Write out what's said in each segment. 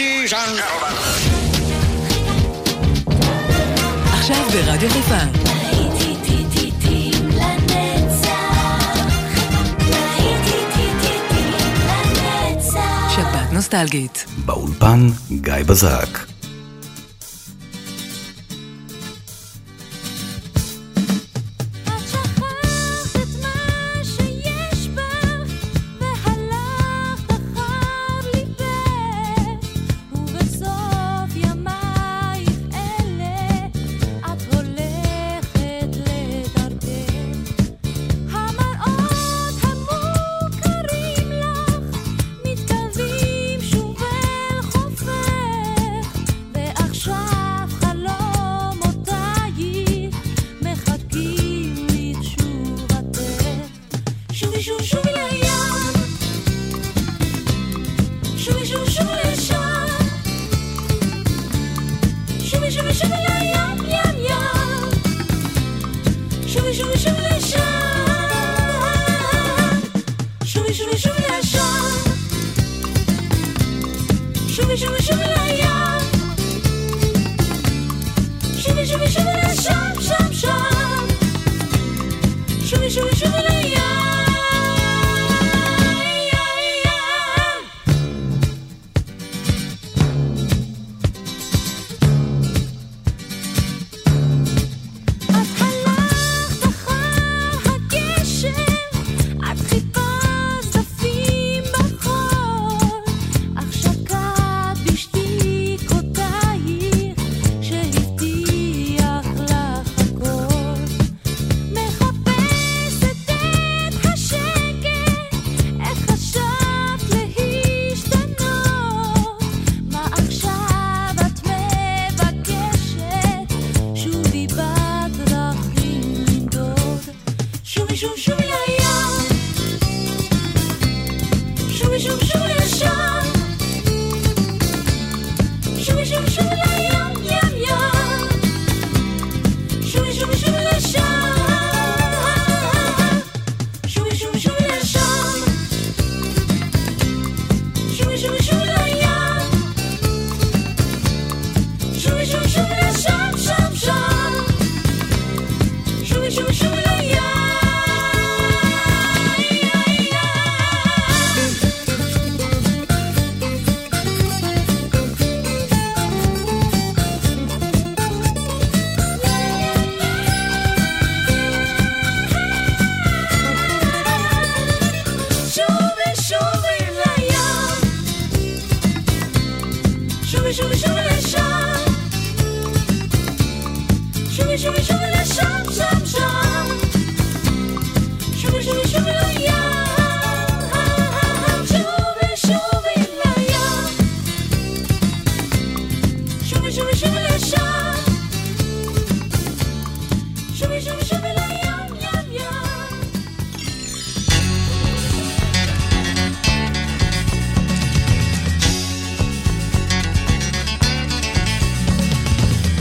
Ladies and gentlemen. עכשיו ברדיו חיפה. נוסטלגית. באולפן גיא בזק.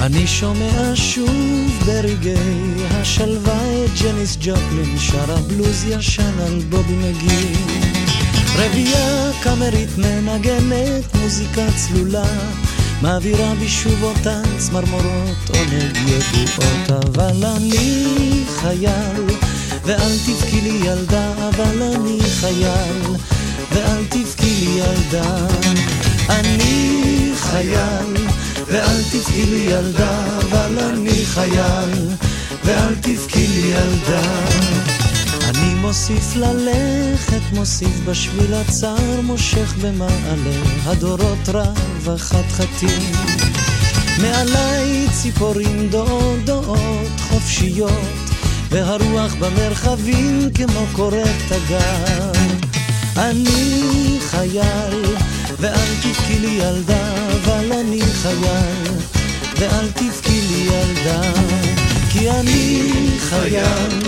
אני שומע שוב ברגעי השלווה את ג'ניס ג'ופלין שרה בלוז ישן על בובי מגי רבייה קאמרית מנגנת מוזיקה צלולה מעבירה בי שוב אותן צמרמורות עונג ידועות אבל אני חייל ואל תבכי לי ילדה אבל אני חייל ואל תבכי לי ילדה. אני חייל ואל תבכי לי ילדה, אבל אני חייל, ואל תבכי לי ילדה. אני מוסיף ללכת, מוסיף בשביל הצר, מושך במעלה הדורות רב החתחתים. מעליי ציפורים דודות חופשיות, והרוח במרחבים כמו קורת הגר. אני חייל, ואל תבכי לי ילדה, אבל אני חייל, ואל תבכי לי ילדה, כי אני חייל,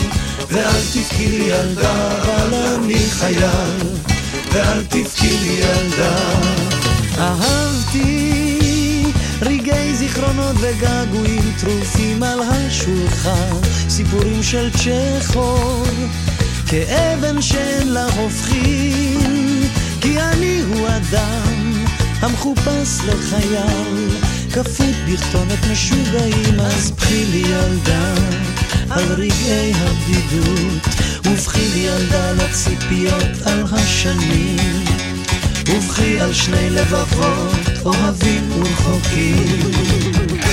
ואל תבכי לי ילדה, אבל אני חייל, ואל תבכי לי ילדה. אהבתי רגעי זיכרונות וגעגועים טרופים על השולחן, סיפורים של צ'כוב, כאבן שאין לה הופכין, כי אני הוא אדם המחופש לחייל, כפות בכתונת משוגעים, אז בכי לי ילדה על רגעי הבדידות, ובכי לי ילדה לציפיות על השנים, ובכי על שני לבבות אוהבים ורחוקים.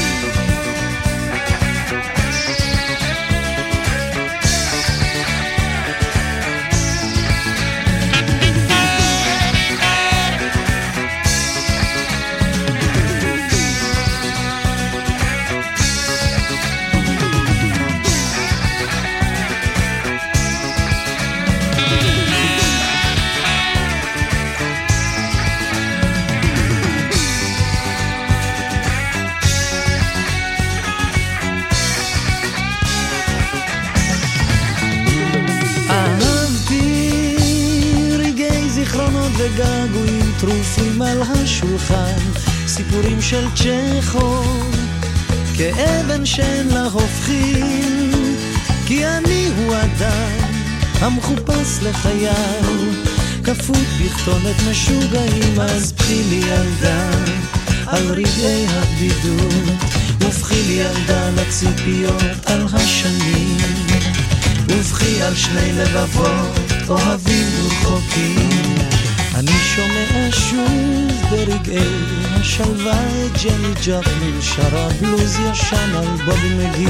השולחן, סיפורים של צ'כוב, כאבן שאין לה הופכין, כי אני הוא אדם המחופש לחייל, כפות בכתונת משוגעים, אז פחי לי ילדה על רגעי הבדידות, ובכי לי ילדה לציפיות על השנים, ובכי על שני לבבות אוהבים ורחוקים. אני שומע שוב ברגעי השלווה את ג'ני ג'פלין שרה בלוז ישן על בובי מגי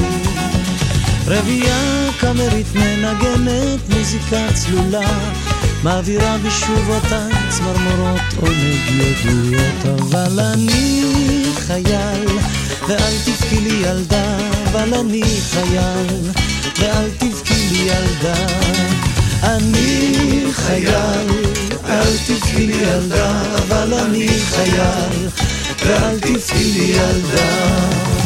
רבייה קאמרית מנגנת מוזיקה צלולה מעבירה בשוב אותן צמרמורות עונג ידועות. אבל אני חייל ואל תבכי לי ילדה אבל אני חייל ואל תבכי לי ילדה. אני חייל, אל תבכי לי ילדה, אבל אני חייל, ואל תבכי לי ילדה.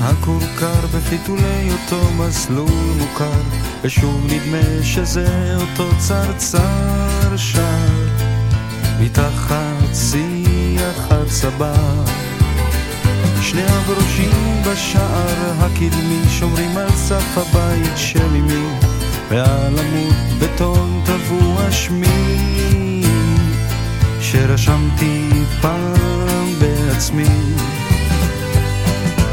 הכורכר בפיתולי אותו מסלול מוכר ושוב נדמה שזה אותו צרצר שר. מתחת שיח הצבא שני הברושים בשער הקדמי שומרים על סף הבית של אמי ועל עמוד בטון טבוע שמי שרשמתי פעם בעצמי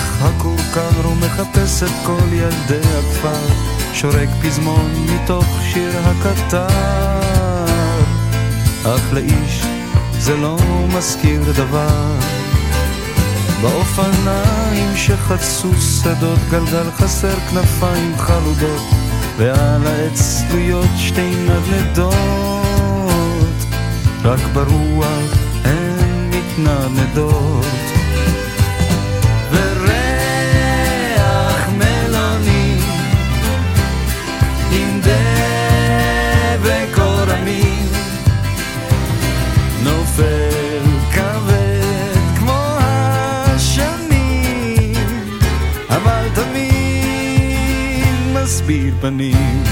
דרך הכורכר ומחפש את כל ילדי הכפר. שורק פזמון מתוך שיר הקטר. אך לאיש זה לא מזכיר דבר. באופניים שחצו שדות גלגל חסר כנפיים חלודות ועל העץ תלויות שתי נדנדות. רק ברוח הן מתנדנדות מאביר פנים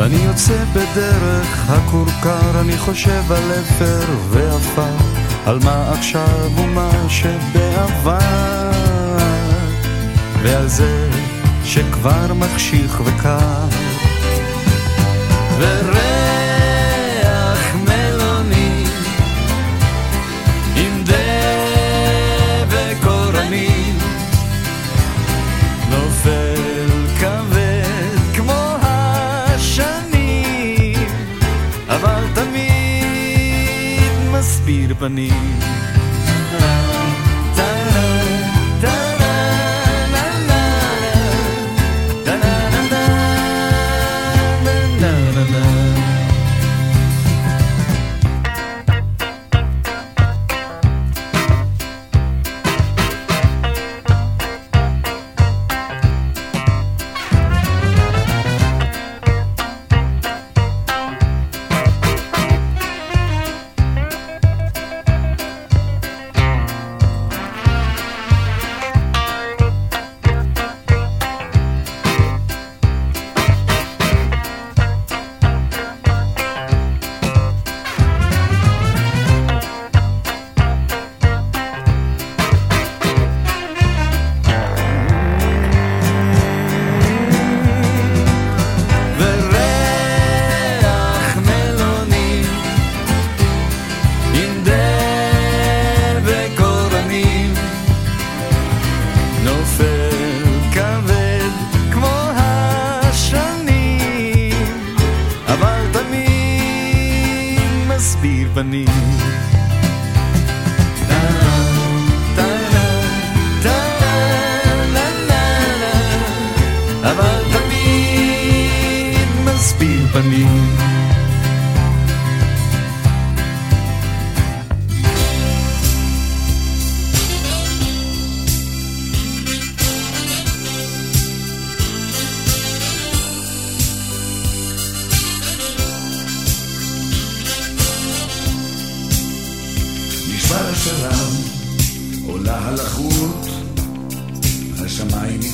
אני יוצא בדרך הכורכר, אני חושב על אפר ועפר, על מה עכשיו ומה שבעבר, ועל זה שכבר מחשיך וקר. ורק company.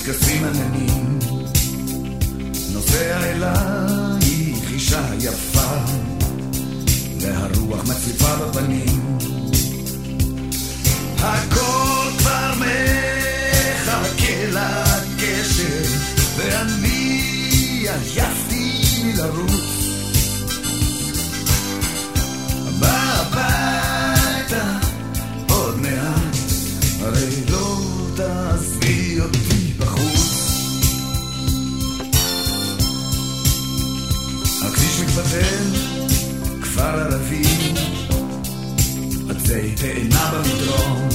פנקסים עננים, נוסע אלייך אישה יפה, והרוח מציפה בפנים. הכל כבר מחכה לקשר, ואני עייפתי לרוץ. עצי תאנה במדרום,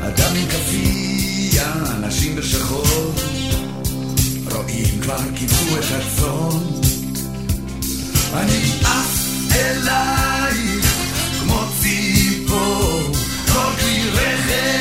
אדם עם כאפיה, אנשים בשחור, רואים כבר קיבלו את הצאן. אני עף אלייך כמו ציפור, כל כלי רכב.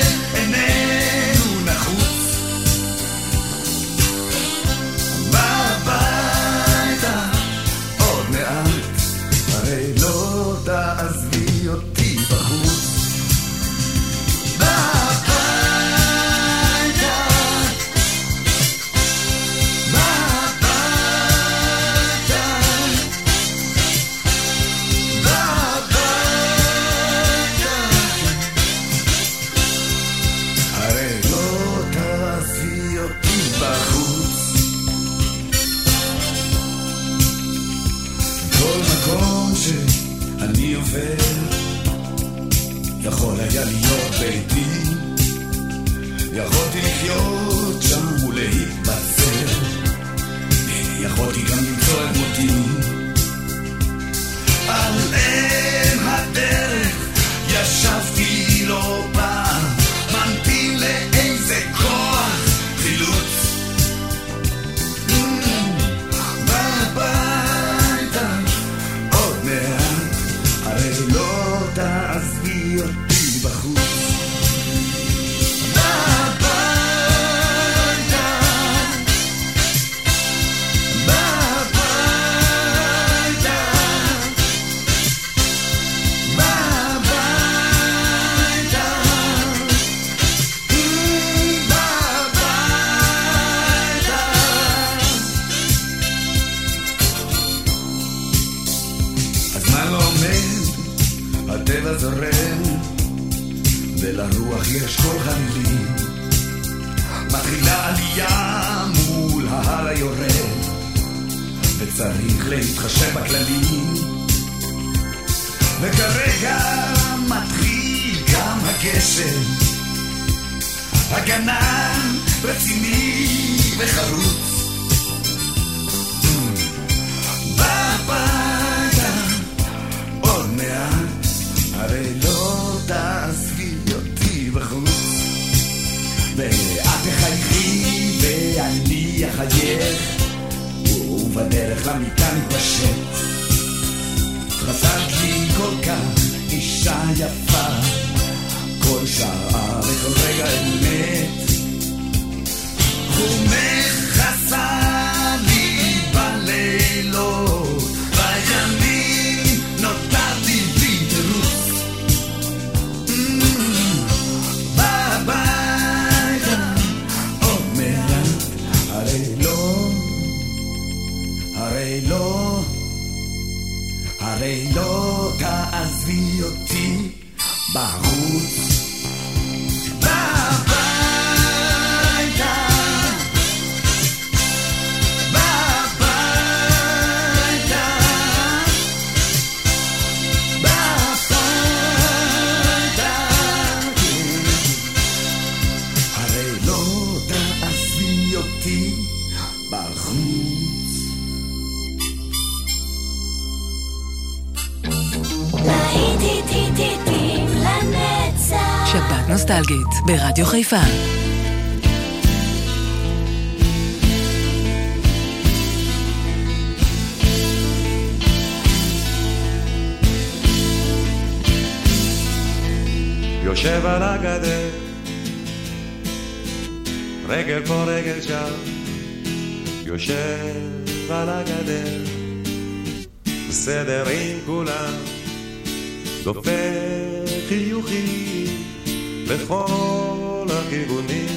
simple man. ברדיו חיפה. יושב על הגדר, רגל פה רגל שם, יושב על הגדר, בסדר עם כולם, דופק חיוכים לכל הכיוונים,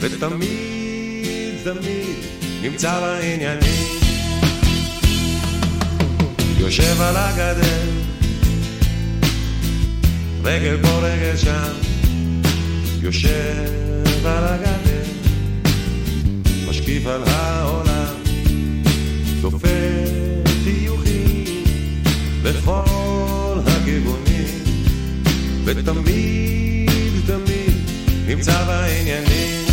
ותמיד תמיד נמצא בעניינים. יושב על הגדר, רגל פה רגל שם, יושב על הגדר, משקיף על העולם, דופק חיוכים לכל הכיוונים, ותמיד תמיד נמצא בעניינים.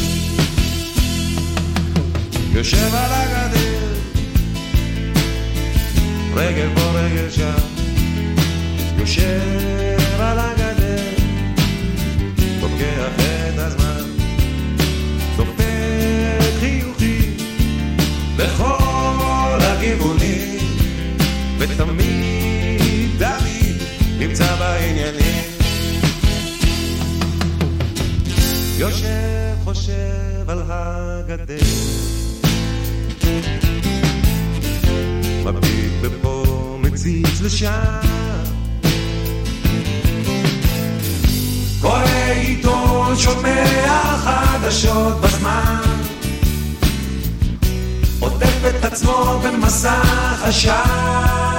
יושב על הגדר, רגל פה רגל שם, יושב על הגדר, לוקח את הזמן, דופק חיוכים לכל הכיוונים, ותמיד תמיד נמצא בעניינים. יושב חושב על הגדר, מביט לפה מציץ לשם. קורא עיתון, שומע חדשות בזמן. עוטף את עצמו במסך עשן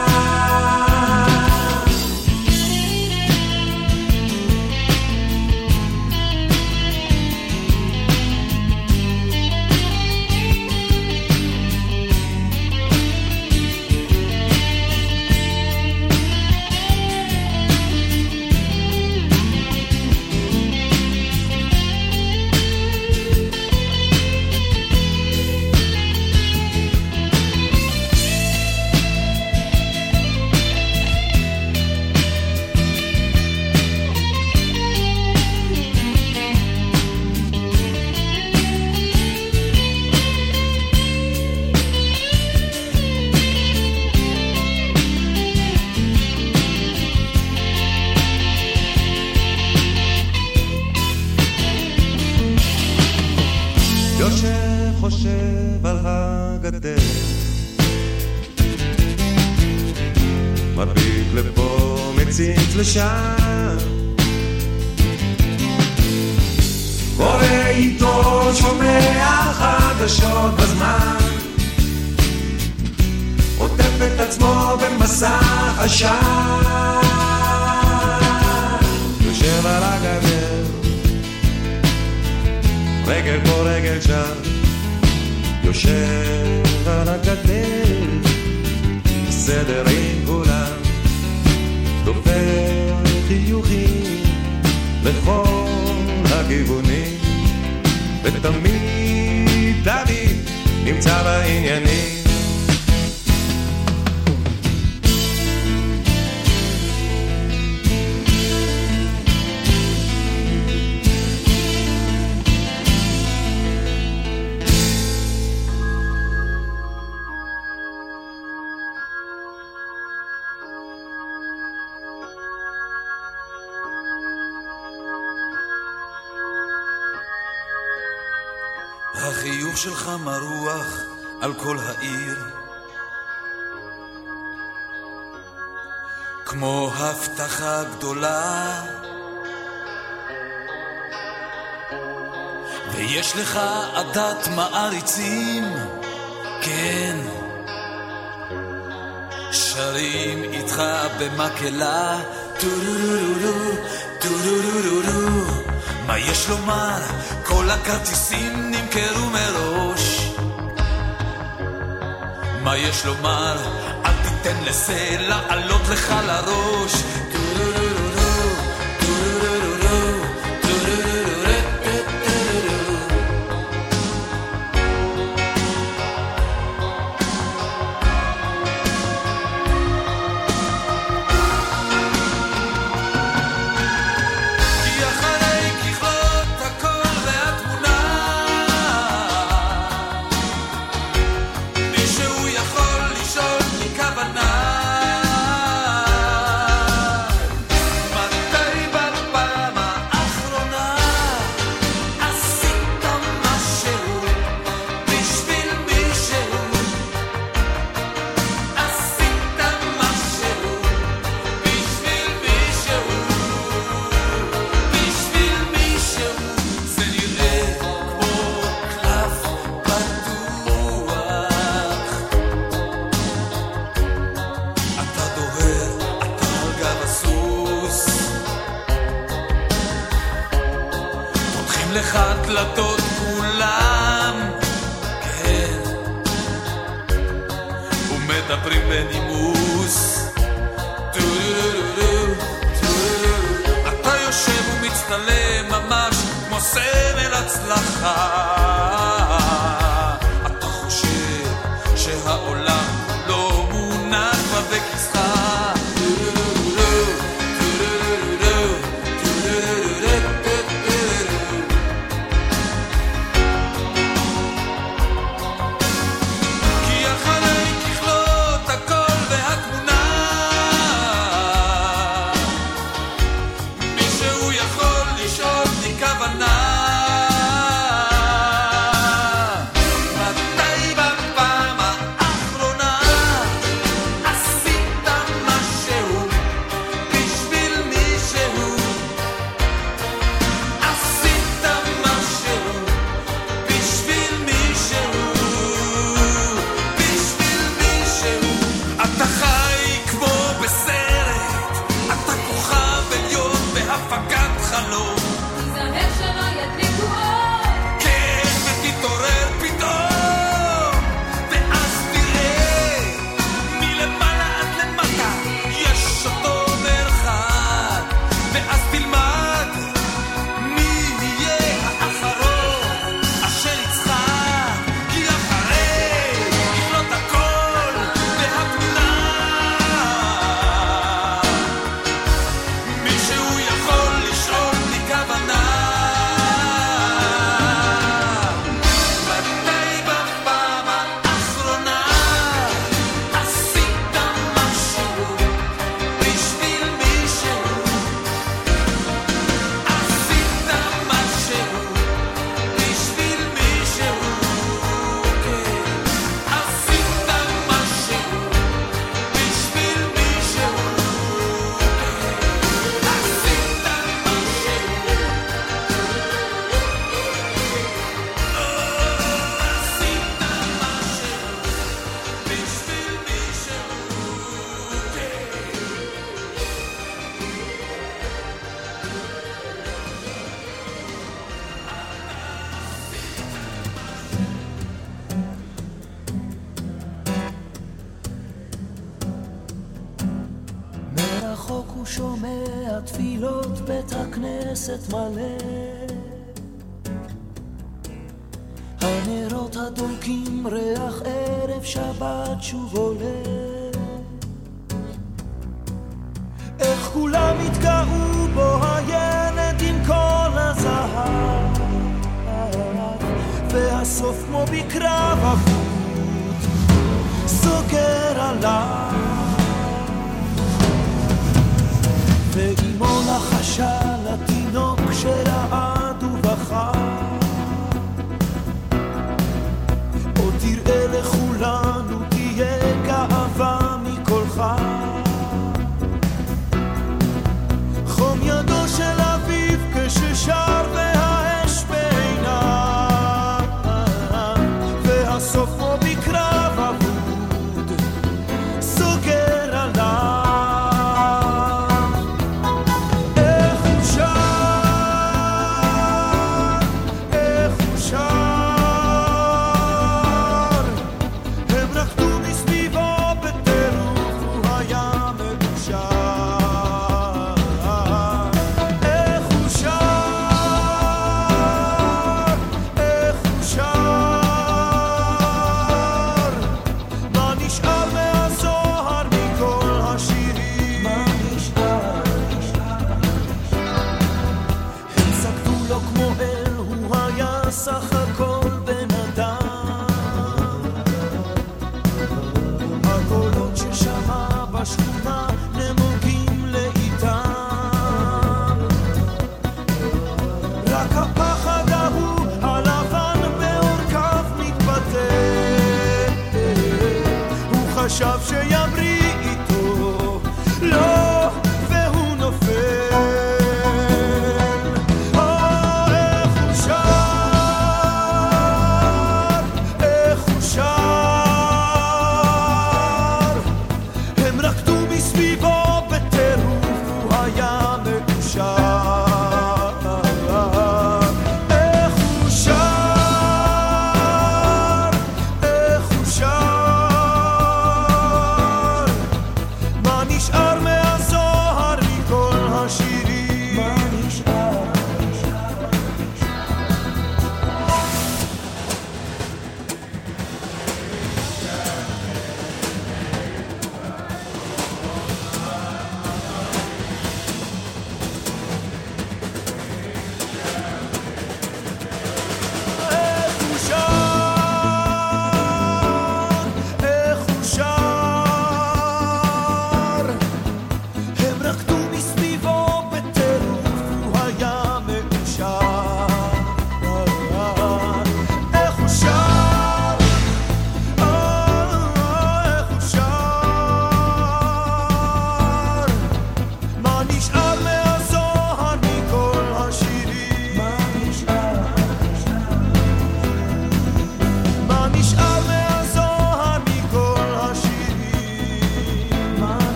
לשם קורא עיתון שומע חדשות בזמן. עוטף את עצמו במסך עשן יושב על הגדר. רגל פה רגל שם, יושב על הגדר, בסדר עם חיוכים לכל הכיוונים, ותמיד תמיד נמצא בעניינים. שלך מרוח על כל העיר. כמו הבטחה גדולה. ויש לך עדת מעריצים, כן. שרים איתך במקהלה. טו-רו-רו-רו, טו-רו-רו-רו מה יש לומר? כל הכרטיסים נמכרו מראש. מה יש לומר? אל תיתן לזה לעלות לך לראש. מחר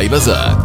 גיא בזק.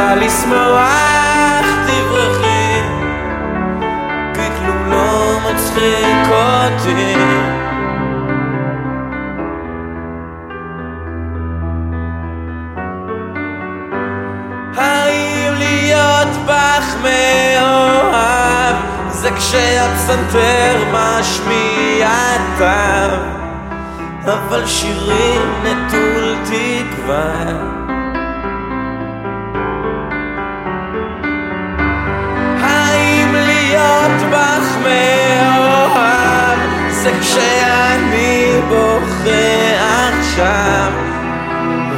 רוצה לשמוח, תברחי, כי כלום לא מצחיק אותי. האם להיות בך מאוהב, זה כשהפסנתר משמיע טעם, אבל שירים נטול תקווה. שאני בוכה עכשיו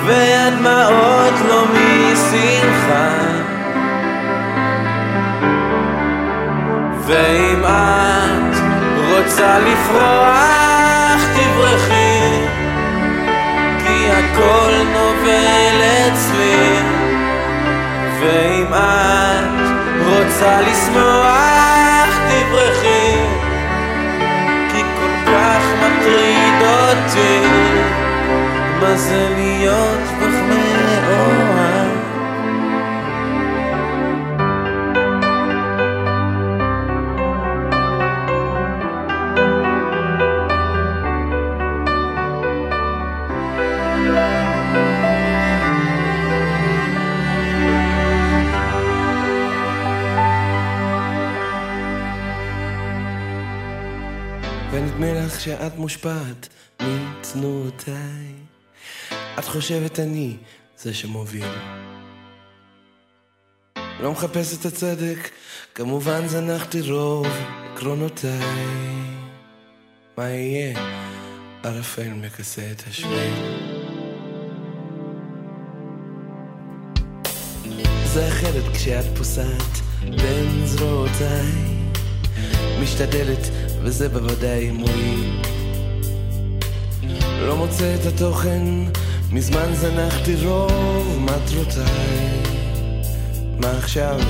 והדמעות לא משמחה. ואם את רוצה לפרוח תברחי כי הכל נובל אצלי. ואם את רוצה לשמוח אותי מה זה להיות בך מאוהב ונדמה לך שאת מושפעת מתנועותיי את חושבת אני זה שמוביל. לא מחפש את הצדק, כמובן זנחתי רוב עקרונותיי. מה יהיה? ערפל מכסה את השביל. זה אחרת כשאת פוסעת בין זרועותיי. משתדלת וזה בוודאי מועיל לא מוצא את התוכן, מזמן זנחתי רוב מטרותיי. מה עכשיו?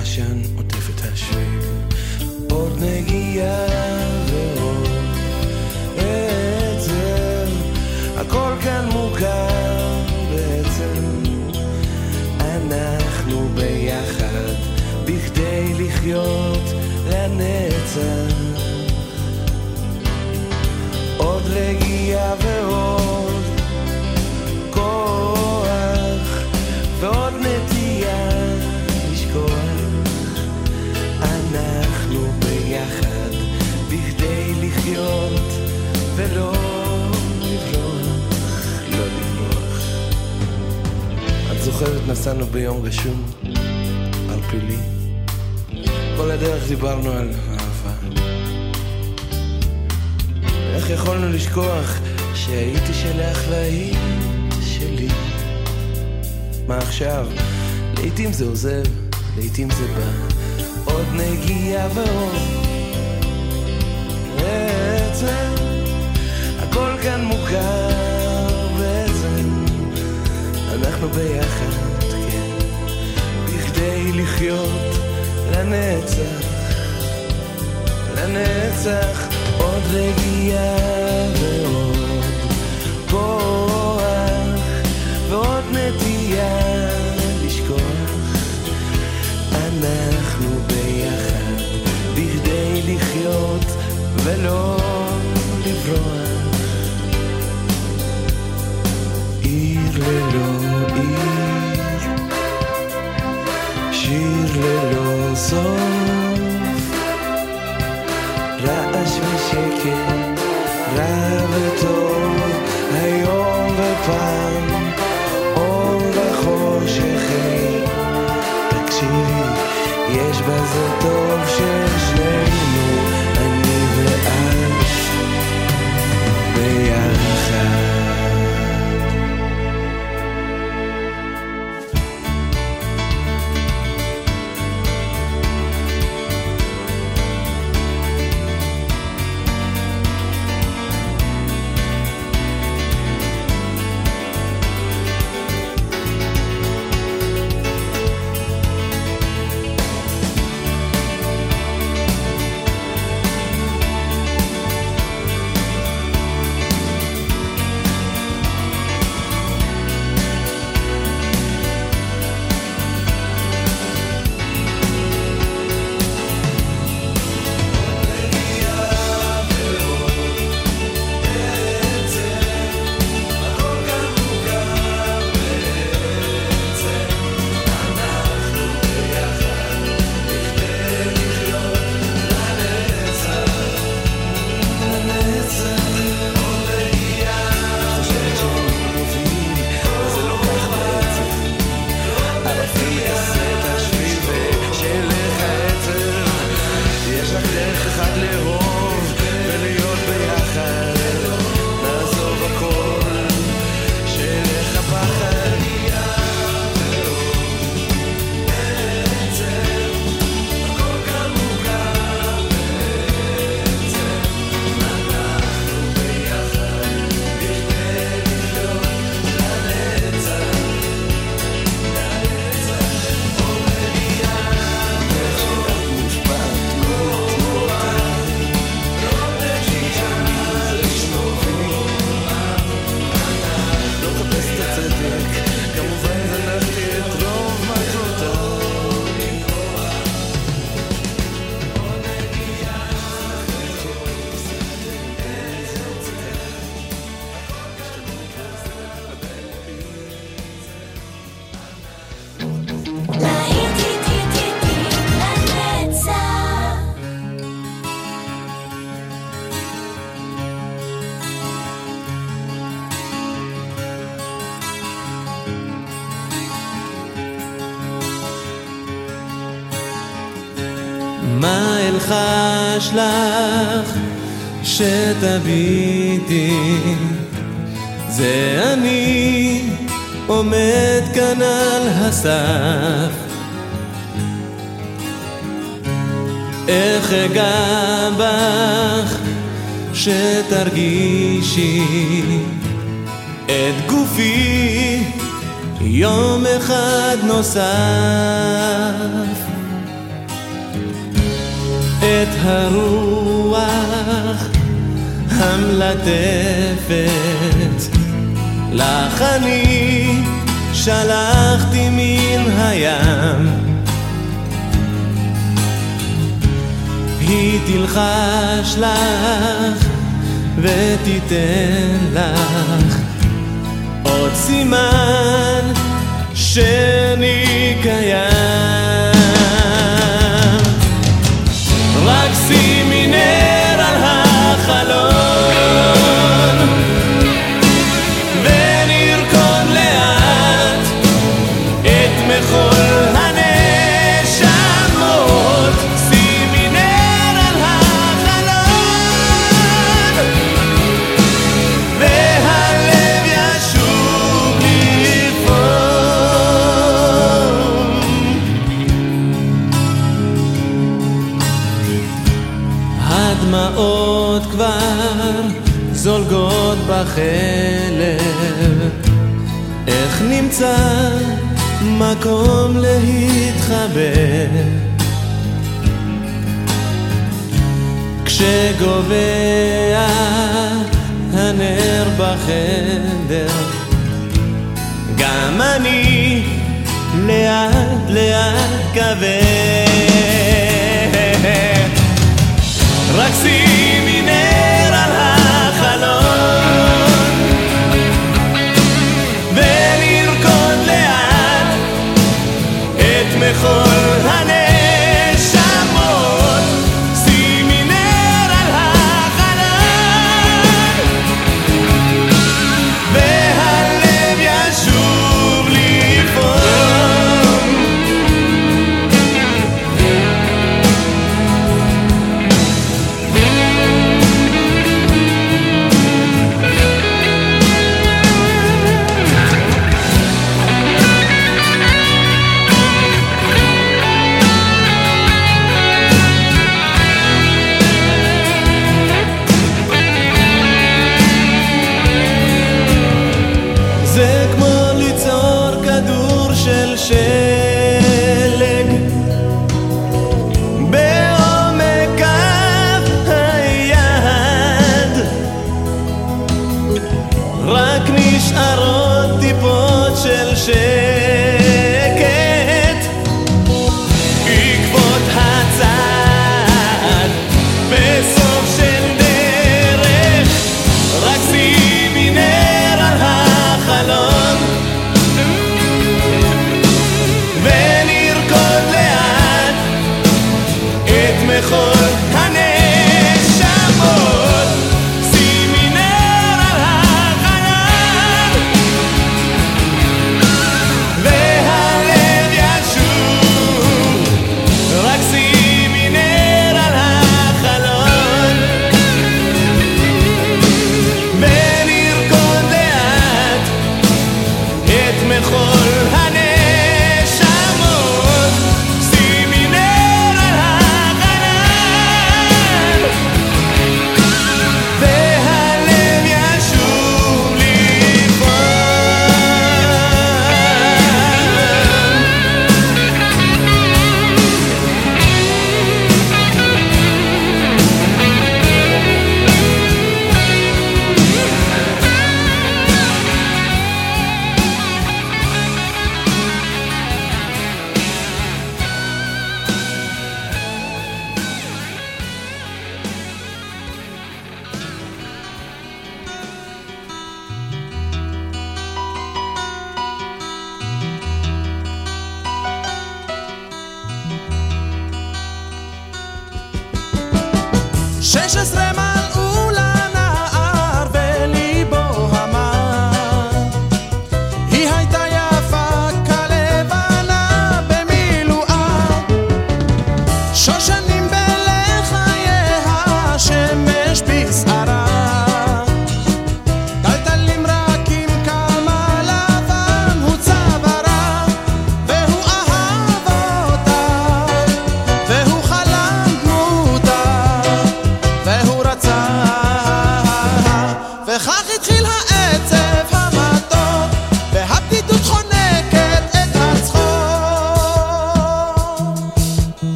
עשן עוטף את השביל. עוד נגיעה ועוד עצם הכל כאן מוכר בעצם. אנחנו ביחד בכדי לחיות לנצח עוד רגיעה ועוד כוח ועוד נטייה לשכוח. אנחנו ביחד בכדי לחיות ולא לא זוכרת נסענו ביום רשום על פילי? כל הדרך דיברנו על איך יכולנו לשכוח שהייתי שלך והיית שלי? מה עכשיו? לעתים זה עוזב, לעתים זה בא, עוד נגיעה ועוד. בעצם הכל כאן מוכר בעצם, אנחנו ביחד, כן, בכדי לחיות לנצח, לנצח. עוד רגיעה ועוד כוח ועוד נטייה לשכוח. אנחנו ביחד בכדי לחיות ולא לברוח. עיר ללא עיר שיר ללא סוף ושקט, רע וטוב, היום ופעם, אור וחושך, היי, תקשיבי, יש בזה טוב אבקש לך שתביטי. זה אני עומד כאן על הסף. איך אגע בך שתרגישי? את גופי יום אחד נוסף. את הרוח המלטפת. לך אני שלחתי מן הים. היא תלחש לך ותיתן לך עוד סימן שאני קיים. déjalo נמצא מקום להתחבר. כשגובע הנר בחדר גם אני לאט לאט כבד.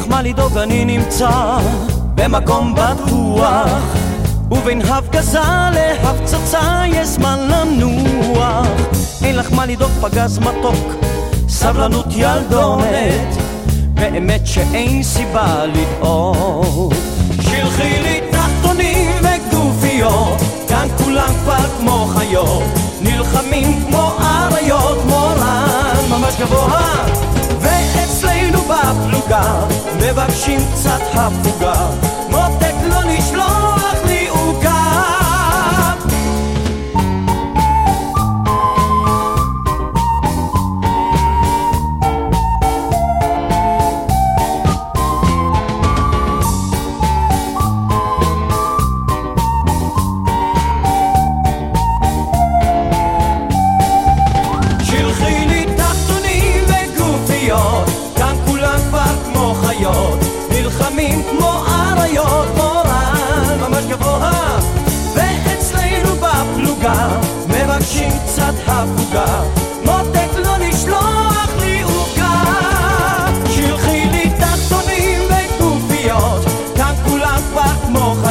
לך מה לדאוג אני נמצא במקום בטוח. ובין הפגזה להפצצה יש זמן לנוח. אין לך מה לדאוג פגז מתוק סבלנות ילדונת. באמת שאין סיבה לדאוג. שלחי לי תחתונים וגופיות כאן כולם כבר כמו חיות. נלחמים כמו אריות מורן ממש גבוה. בפלוגה, מבקשים קצת הפוגה,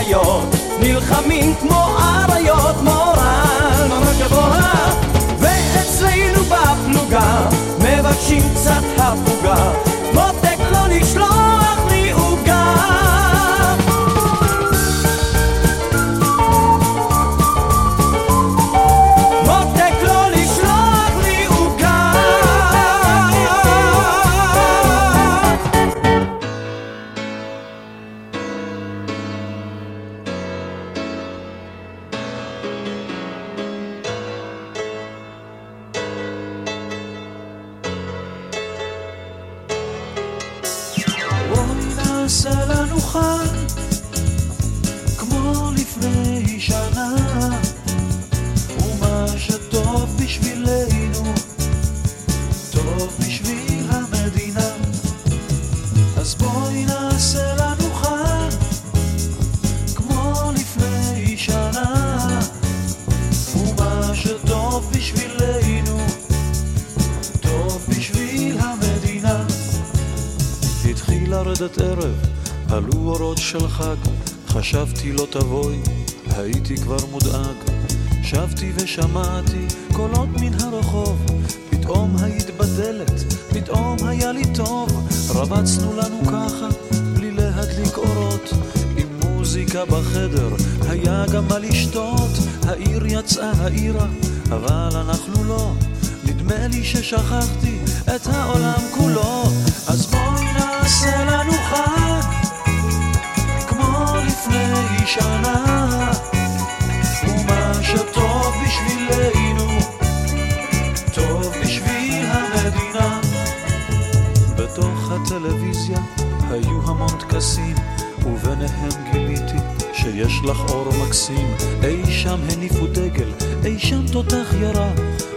חיות, נלחמים כמו אריות, מורן. ממש גבוה. ואצלנו בפלוגה, מבקשים קצת הפוגה. חשבתי לא תבואי, הייתי כבר מודאג. שבתי ושמעתי קולות מן הרחוב, פתאום היית בדלת, פתאום היה לי טוב, רבצנו לנו ככה, בלי להדליק אורות, עם מוזיקה בחדר, היה גם מה לשתות, העיר יצאה העירה, אבל אנחנו לא, נדמה לי ששכחתי את העולם כולו, שנה, ומה שטוב בשבילנו, טוב בשביל המדינה. בתוך הטלוויזיה היו המון טקסים, וביניהם גיליתי שיש לך אור מקסים. אי שם הניפו דגל, אי שם תותח ירה,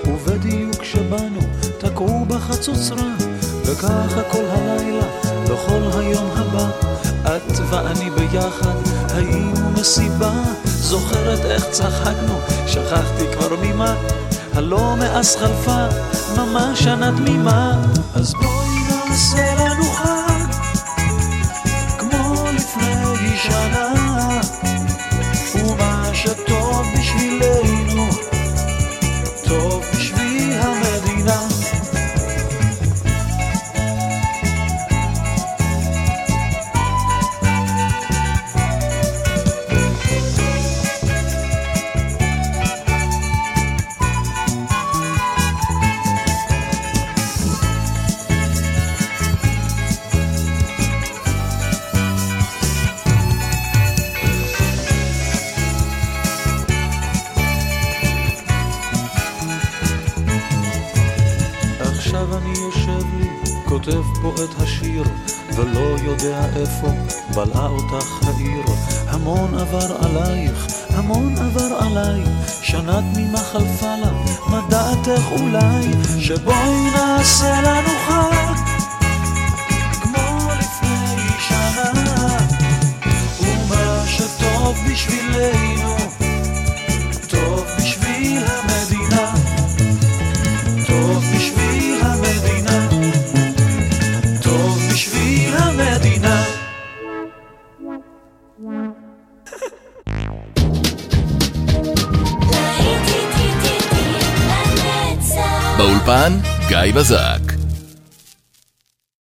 ובדיוק כשבאנו תקעו בחצוצרה, וככה כל הלילה וכל היום הבא, את ואני ביחד היינו מסיבה. זוכרת איך צחקנו, שכחתי כבר ממה, הלא מאז חלפה ממש שנה תמימה. אז בואי נעשה